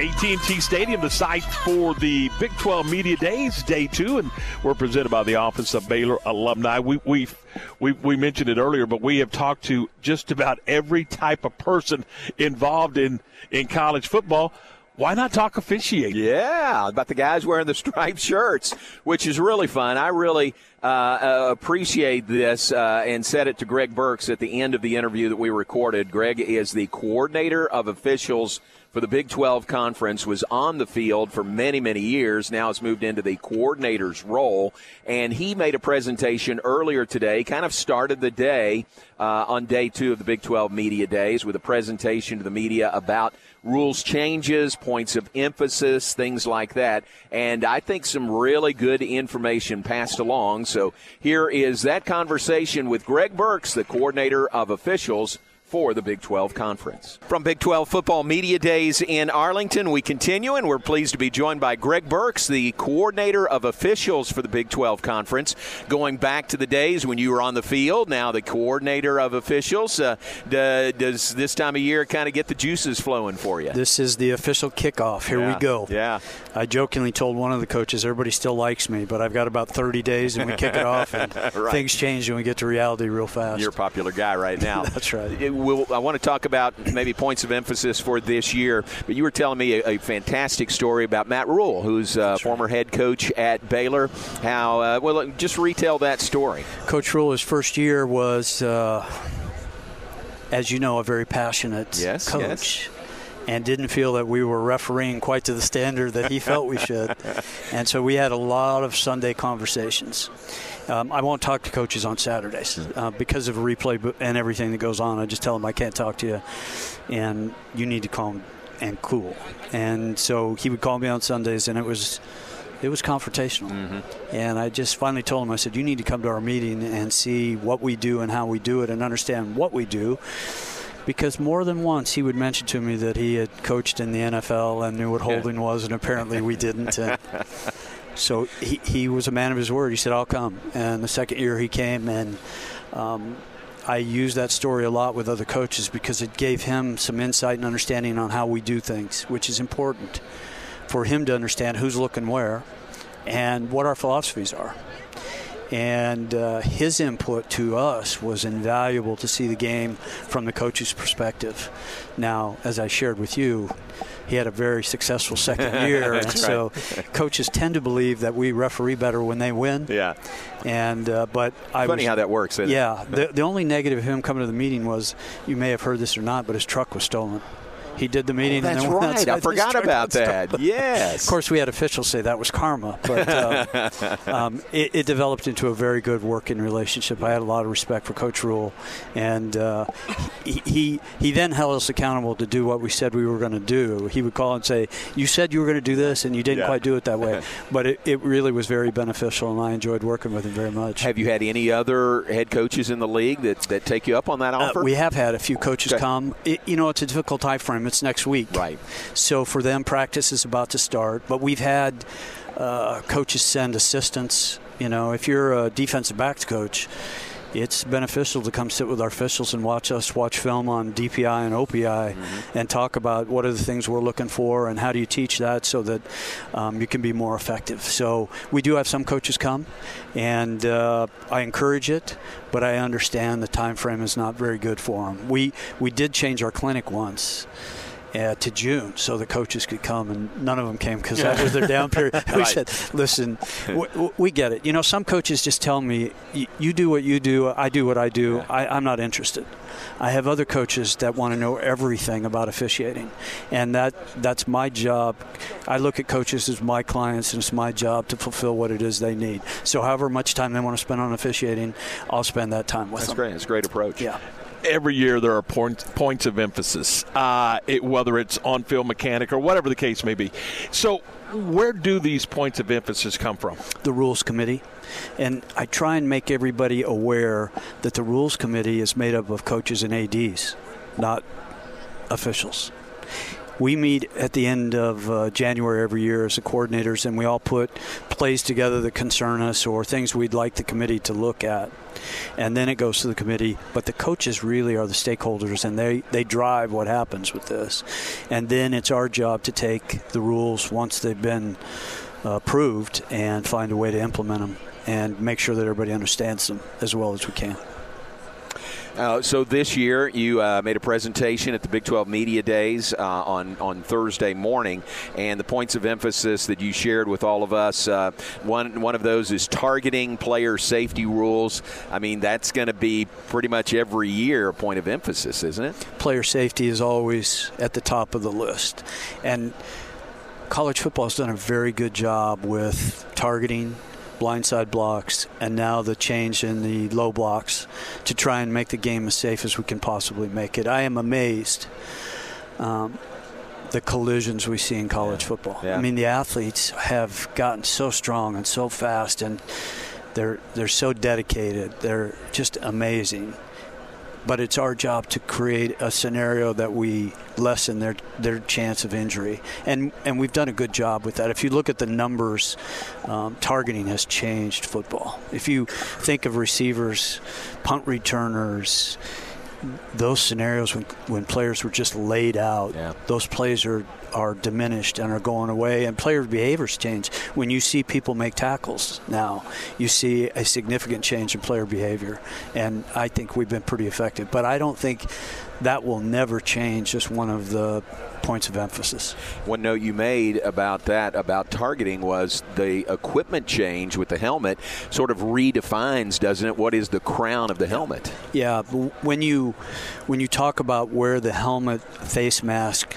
AT&T Stadium, the site for the Big 12 Media Days, day two, and we're presented by the Office of Baylor Alumni. We we we we mentioned it earlier, but we have talked to just about every type of person involved in in college football. Why not talk officiating? Yeah, about the guys wearing the striped shirts, which is really fun. I really uh, uh, appreciate this uh, and said it to Greg Burks at the end of the interview that we recorded. Greg is the coordinator of officials for the Big 12 Conference, was on the field for many, many years. Now has moved into the coordinator's role. And he made a presentation earlier today, kind of started the day uh, on day two of the Big 12 Media Days with a presentation to the media about rules changes, points of emphasis, things like that. And I think some really good information passed along. So here is that conversation with Greg Burks, the coordinator of officials for the Big 12 Conference. From Big 12 Football Media Days in Arlington, we continue, and we're pleased to be joined by Greg Burks, the coordinator of officials for the Big 12 Conference. Going back to the days when you were on the field, now the coordinator of officials. Uh, does this time of year kind of get the juices flowing for you? This is the official kickoff. Here yeah. we go. Yeah. I jokingly told one of the coaches, everybody still likes me, but I've got about 30 days and we kick it off, and right. things change and we get to reality real fast. You're a popular guy right now. That's right. It, we'll, I want to talk about maybe points of emphasis for this year, but you were telling me a, a fantastic story about Matt Rhule, who's a former head coach at Baylor. How, uh, well, just retell that story. Coach Rhule, his first year was, uh, as you know, a very passionate yes, coach. Yes and didn't feel that we were refereeing quite to the standard that he felt we should. And so we had a lot of Sunday conversations. Um, I won't talk to coaches on Saturdays uh, because of replay and everything that goes on. I just tell them I can't talk to you, and you need to calm and cool. And so he would call me on Sundays, and it was it was confrontational. Mm-hmm. And I just finally told him, I said, you need to come to our meeting and see what we do and how we do it and understand what we do because more than once he would mention to me that he had coached in the NFL and knew what holding was, and apparently we didn't. so he, he was a man of his word. He said, I'll come. And the second year he came, and um, I use that story a lot with other coaches because it gave him some insight and understanding on how we do things, which is important for him to understand who's looking where and what our philosophies are and uh, his input to us was invaluable to see the game from the coach's perspective. Now, as I shared with you, he had a very successful second year, and right. so coaches tend to believe that we referee better when they win. Yeah. And uh, but I funny was, how that works. yeah. It? The the only negative of him coming to the meeting was you may have heard this or not, but his truck was stolen. He did the meeting. Oh, that's and then right. I forgot about that. Yes. Of course, we had officials say that was karma, but uh, um, it, it, developed into a very good working relationship. I had a lot of respect for Coach Rhule, and uh, he, he, he then held us accountable to do what we said we were going to do. He would call and say, "You said you were going to do this, and you didn't yeah. quite do it that way." but it, it really was very beneficial, and I enjoyed working with him very much. Have you had any other head coaches in the league that, that take you up on that offer? Uh, we have had a few coaches okay. come. It, you know, it's a difficult time frame. It's next week. Right. So for them, practice is about to start. But we've had uh, coaches send assistants. You know, if you're a defensive backs coach, it's beneficial to come sit with our officials and watch us watch film on DPI and OPI mm-hmm. and talk about what are the things we're looking for and how do you teach that so that um, you can be more effective. So we do have some coaches come, and uh, I encourage it, but I understand the time frame is not very good for them. We we did change our clinic once uh, to June so the coaches could come, and none of them came because that was their down period. we right. said, "Listen, we, we, get it. You know, some coaches just tell me, you do what you do, I do what I do. Yeah. I, I'm not interested." I have other coaches that want to know everything about officiating, and that that's my job. I look at coaches as my clients, and it's my job to fulfill what it is they need. So, however much time they want to spend on officiating, I'll spend that time with that's them. That's great. That's a great approach. Yeah every year there are point, points of emphasis, uh, it, whether it's on field mechanic or whatever the case may be. So, where do these points of emphasis come from? The Rules Committee. And I try and make everybody aware that the Rules Committee is made up of coaches and ADs, not officials. We meet at the end of uh, January every year as the coordinators, and we all put plays together that concern us or things we'd like the committee to look at. And then it goes to the committee, but the coaches really are the stakeholders, and they, they drive what happens with this. And then it's our job to take the rules once they've been uh, approved and find a way to implement them and make sure that everybody understands them as well as we can. Uh, so this year, you uh, made a presentation at the Big 12 Media Days uh, on on Thursday morning, and the points of emphasis that you shared with all of us. Uh, one one of those is targeting player safety rules. I mean, that's going to be pretty much every year a point of emphasis, isn't it? Player safety is always at the top of the list, and college football has done a very good job with targeting blindside blocks, and now the change in the low blocks to try and make the game as safe as we can possibly make it. I am amazed. Um, the collisions we see in college football. Yeah. I mean, the athletes have gotten so strong and so fast, and they're they're so dedicated. They're just amazing but it's our job to create a scenario that we lessen their their chance of injury, and and we've done a good job with that. If you look at the numbers, um, targeting has changed football. If you think of receivers, punt returners. Those scenarios when when players were just laid out, Yeah. those plays are are diminished and are going away, and player behaviors change. When you see people make tackles now, you see a significant change in player behavior, and I think we've been pretty effective. But I don't think that will never change. Just one of the points of emphasis. One note you made about that, about targeting, was the equipment change with the helmet sort of redefines, doesn't it, what is the crown of the helmet? Yeah, when you when you talk about where the helmet face mask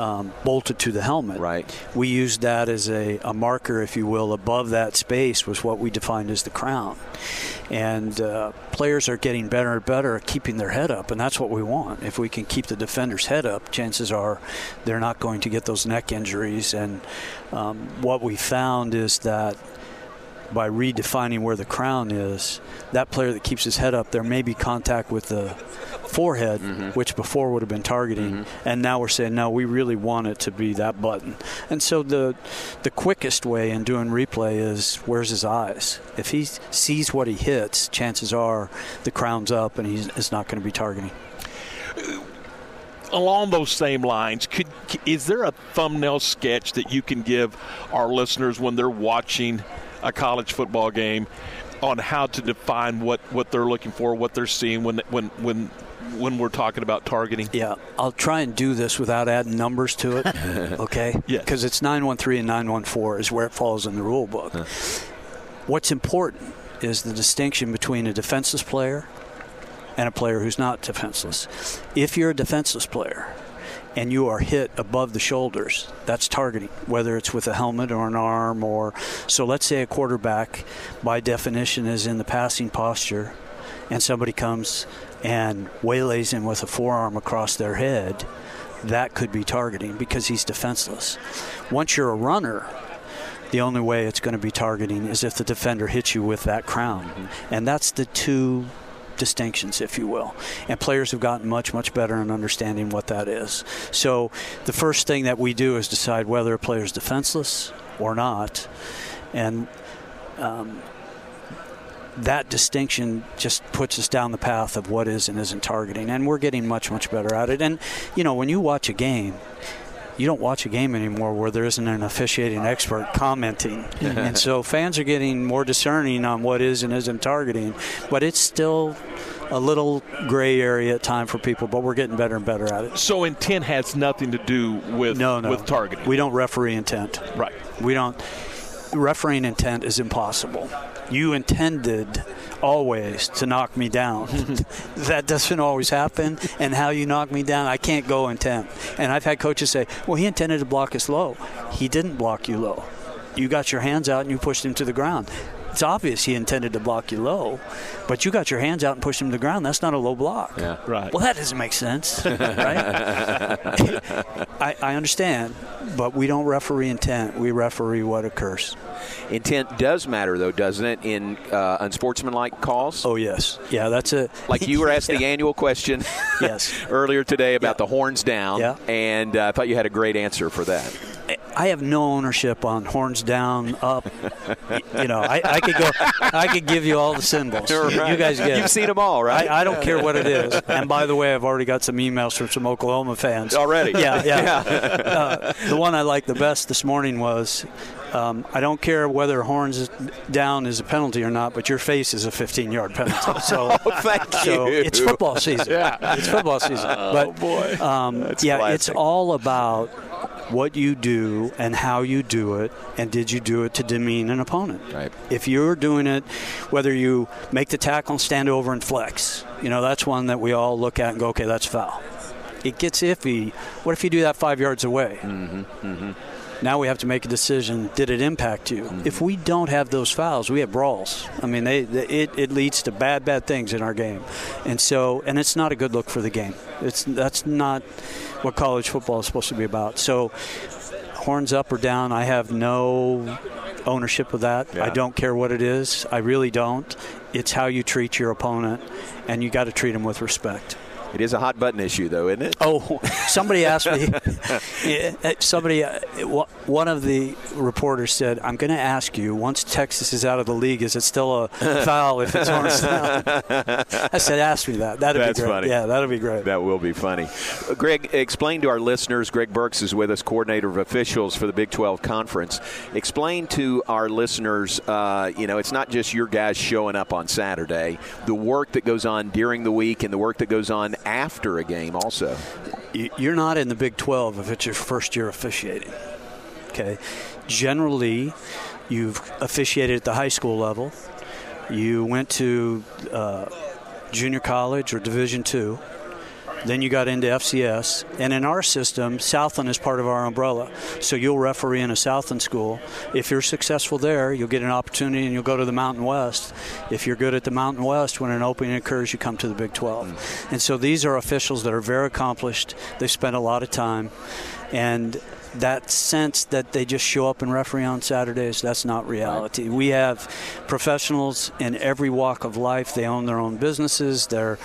um, bolted to the helmet, Right. we used that as a, a marker, if you will, above that space was what we defined as the crown. And uh, players are getting better and better at keeping their head up, and that's what we want. If we can keep the defender's head up, chances are they're not going to get those neck injuries. And um, what we found is that by redefining where the crown is, that player that keeps his head up, there may be contact with the forehead, mm-hmm. which before would have been targeting, mm-hmm. and now we're saying no, we really want it to be that button. And so the the quickest way in doing replay is where's his eyes. If he sees what he hits, chances are the crown's up and he's is not going to be targeting. along those same lines, could is there a thumbnail sketch that you can give our listeners when they're watching a college football game on how to define what, what they're looking for, what they're seeing when when when when we're talking about targeting? Yeah, I'll try and do this without adding numbers to it. okay? yeah. Because it's 913 and 914 is where it falls in the rule book. What's important is the distinction between a defenseless player and a player who's not defenseless. If you're a defenseless player and you are hit above the shoulders, that's targeting, whether it's with a helmet or an arm or so let's say a quarterback by definition is in the passing posture and somebody comes and waylays him with a forearm across their head, that could be targeting because he's defenseless. Once you're a runner, the only way it's going to be targeting is if the defender hits you with that crown. And that's the two distinctions, if you will. And players have gotten much, much better in understanding what that is. So the first thing that we do is decide whether a player is defenseless or not. And um, that distinction just puts us down the path of what is and isn't targeting. And we're getting much, much better at it. And, you know, when you watch a game, you don't watch a game anymore where there isn't an officiating expert commenting. and so fans are getting more discerning on what is and isn't targeting. But it's still a little gray area at time for people, but we're getting better and better at it. So intent has nothing to do with No, no. with targeting. We don't referee intent. right. We don't. Refereeing intent is impossible. You intended always to knock me down. that doesn't always happen. And how you knock me down, I can't go intent. And I've had coaches say, well, he intended to block us low. He didn't block you low. You got your hands out and you pushed him to the ground. It's obvious he intended to block you low, but you got your hands out and pushed him to the ground. That's not a low block. Yeah. Right. Well, that doesn't make sense, right? I, I understand, but we don't referee intent. We referee what occurs. Intent does matter, though, doesn't it, in uh, unsportsmanlike calls? Oh yes, yeah, that's it. Like you were asked the annual question Yes. earlier today about Yeah. the horns down, Yeah. and uh, I thought you had a great answer for that. I have no ownership on horns down, up. You know, I, I could go, I could give you all the symbols. You, you guys get You've it. seen them all, right? I, I don't care what it is. And by the way, I've already got some emails from some Oklahoma fans. Already? Yeah, yeah. Uh, the one I liked the best this morning was. Um, I don't care whether horns down is a penalty or not, but your face is a 15-yard penalty. So, Thank so you. it's football season. Yeah, it's football season. but boy. um, yeah, classic. it's all about what you do and how you do it, and did you do it to demean an opponent? Right. If you're doing it, whether you make the tackle and stand over and flex, you know that's one that we all look at and go, okay, that's foul. It gets iffy. What if you do that five yards away? Mm-hmm. Now we have to make a decision. Did it impact you? Mm-hmm. If we don't have those fouls, we have brawls. I mean, they, they, it, it leads to bad, bad things in our game, and so and it's not a good look for the game. It's that's not what college football is supposed to be about. So, horns up or down, I have no ownership of that. Yeah. I don't care what it is. I really don't. It's how you treat your opponent, and you got to treat them with respect. It is a hot button issue, though, isn't it? Oh, somebody asked me. Uh, somebody, uh, one of the reporters said, "I'm going to ask you. Once Texas is out of the league, is it still a foul if it's down?" I said, "Ask me that. That'd That's be great. funny. Yeah, that'd be great." That will be funny. Uh, Greg, explain to our listeners. Greg Burks is with us, coordinator of officials for the Big 12 Conference. Explain to our listeners, uh, you know, it's not just your guys showing up on Saturday, the work that goes on during the week and the work that goes on after a game also. You- You're not in the Big 12 if it's your first year officiating. Okay. Generally, you've officiated at the high school level. You went to uh, junior college or Division two. Then you got into FCS, and in our system, Southland is part of our umbrella. So you'll referee in a Southland school. If you're successful there, you'll get an opportunity, and you'll go to the Mountain West. If you're good at the Mountain West, when an opening occurs, you come to the Big 12. Mm. And so these are officials that are very accomplished. They spend a lot of time, and that sense that they just show up and referee on Saturdays, that's not reality. We have professionals in every walk of life. They own their own businesses. They're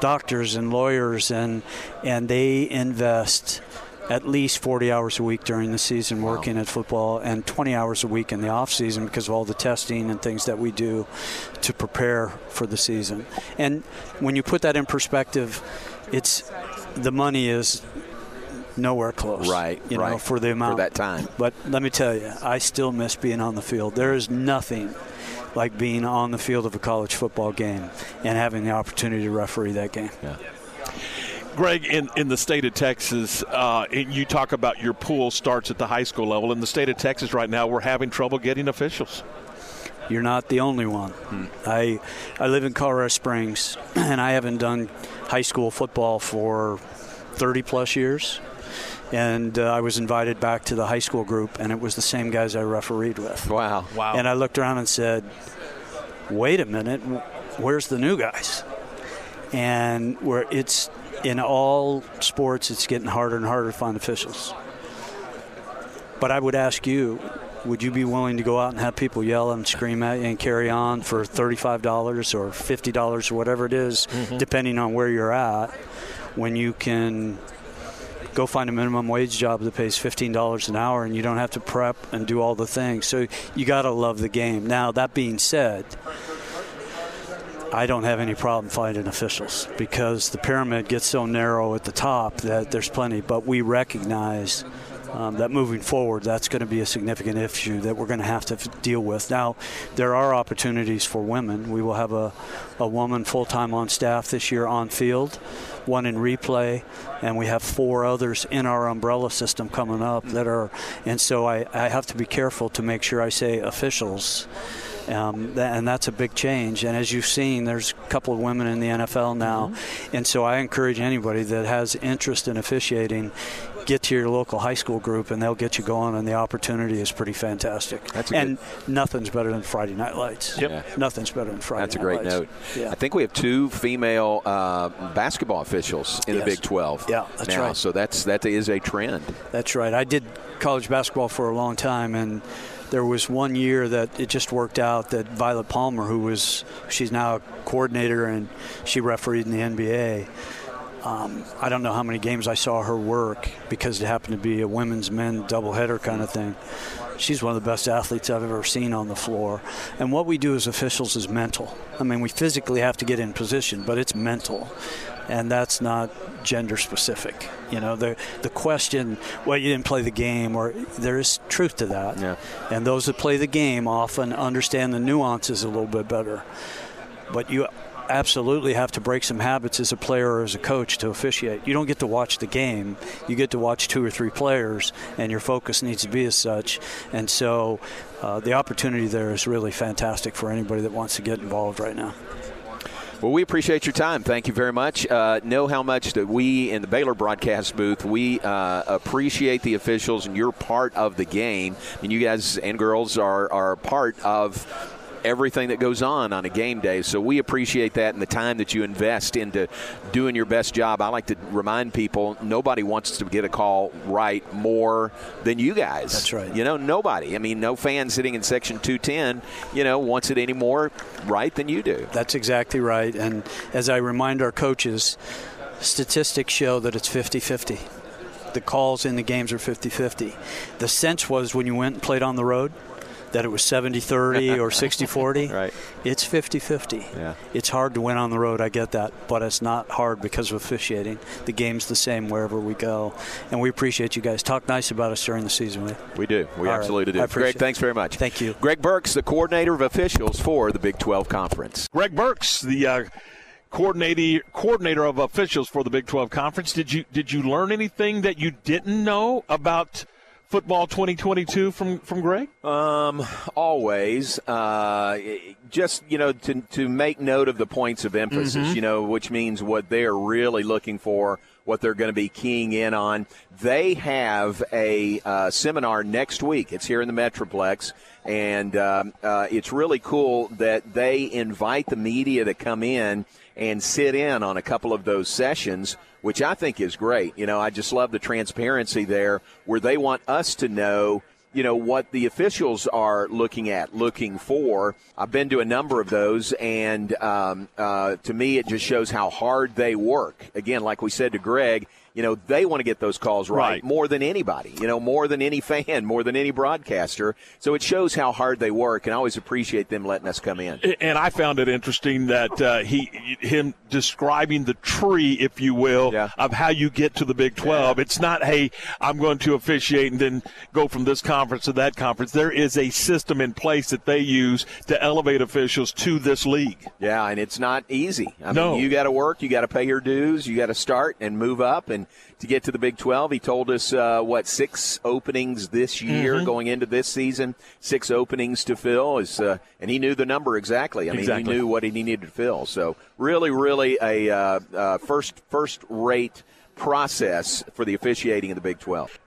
doctors and lawyers, and and they invest at least 40 hours a week during the season working at football and 20 hours a week in the off season because of all the testing and things that we do to prepare for the season. And when you put that in perspective, it's the money is nowhere close. Right, You know, right. for the amount For that time. But let me tell you, I still miss being on the field. There is nothing like being on the field of a college football game and having the opportunity to referee that game. Yeah. Greg, in, in the state of Texas, uh, and you talk about your pool starts at the high school level. In the state of Texas right now, we're having trouble getting officials. You're not the only one. I I live in Colorado Springs, and I haven't done high school football for 30 plus years. And uh, I was invited back to the high school group, and it was the same guys I refereed with. Wow. Wow. And I looked around and said, "Wait a minute, where's the new guys?" And where it's in all sports, it's getting harder and harder to find officials. But I would ask you, would you be willing to go out and have people yell and scream at you and carry on for $35 or $50 or whatever it is, depending on where you're at, when you can go find a minimum wage job that pays $15 an hour and you don't have to prep and do all the things. So you got to love the game. Now, that being said, I don't have any problem finding officials because the pyramid gets so narrow at the top that there's plenty. But we recognize um, that moving forward, that's going to be a significant issue that we're going to have to f- deal with. Now, there are opportunities for women. We will have a, a woman full time on staff this year on field, one in replay, and we have four others in our umbrella system coming up that are. And so I, I have to be careful to make sure I say officials. Um, and that's a big change. And as you've seen, there's a couple of women in the NFL now. And so I encourage anybody that has interest in officiating, get to your local high school group and they'll get you going, and the opportunity is pretty fantastic. That's and good. nothing's better than Friday Night Lights. Yep. Yeah. Nothing's better than Friday That's a great Lights. note. Yeah. I think we have two female uh, basketball officials in the Big 12. Yeah, that's now, right. So that's that is a trend. That's right. I did college basketball for a long time, and there was one year that it just worked out that Violet Palmer, who was she's now a coordinator and she refereed in the NBA. Um, I don't know how many games I saw her work because it happened to be a women's men doubleheader kind of thing. She's one of the best athletes I've ever seen on the floor. And what we do as officials is mental. I mean, we physically have to get in position, but it's mental. And that's not gender specific. You know, the the question, well, you didn't play the game, or there is truth to that. Yeah. And those that play the game often understand the nuances a little bit better. But you absolutely have to break some habits as a player or as a coach to officiate. You don't get to watch the game. You get to watch two or three players, and your focus needs to be as such. And so uh, the opportunity there is really fantastic for anybody that wants to get involved right now. Well, we appreciate your time. Thank you very much. Uh, know how much that we in the Baylor broadcast booth we uh, appreciate the officials, and you're part of the game. I And you guys and girls are are part of everything that goes on on a game day. So we appreciate that and the time that you invest into doing your best job. I like to remind people nobody wants to get a call right more than you guys. That's right. You know, nobody. I mean, no fan sitting in section 210, you know, wants it any more right than you do. That's exactly right. And as I remind our coaches, statistics show that it's 50 50. The calls in the games are 50 50. The sense was when you went and played on the road that it was 70 30 or 60 40. Right. It's 50 50. Yeah. It's hard to win on the road, I get that, but it's not hard because of officiating. The game's the same wherever we go. And we appreciate you guys. Talk nice about us during the season. will? We do. We All right. absolutely do. I appreciate Greg, thanks very much. Thank you. Greg Burks, the coordinator of officials for the Big 12 Conference. Greg Burks, the uh, coordinator coordinator of officials for the Big 12 Conference. Did you did you learn anything that you didn't know about football 2022 from from Greg? Um, always. Uh, just you know to to make note of the points of emphasis. You know, which means what they're really looking for, what they're going to be keying in on. They have a uh, seminar next week. It's here in the Metroplex, and um, uh, it's really cool that they invite the media to come in and sit in on a couple of those sessions which I think is great. You know, I just love the transparency there where they want us to know, you know, what the officials are looking at, looking for. I've been to a number of those, and um, uh, to me, it just shows how hard they work. Again, like we said to Greg, you know, they want to get those calls right, Right. more than anybody, you know, more than any fan, more than any broadcaster. So it shows how hard they work, and I always appreciate them letting us come in. And I found it interesting that uh, he him describing the tree, if you will, Yeah. of how you get to the Big 12. It's not, hey, I'm going to officiate and then go from this conference to that conference. There is a system in place that they use to elevate officials to this league. Yeah, and it's not easy. I No. mean, you got to work, you got to pay your dues, you got to start and move up. And to get to the Big 12, he told us, uh, what, six openings this year going into this season, six openings to fill. is, uh, And he knew the number exactly. I mean, Exactly. he knew what he needed to fill. So, really, really a uh, uh, first, first rate process for the officiating in the Big 12.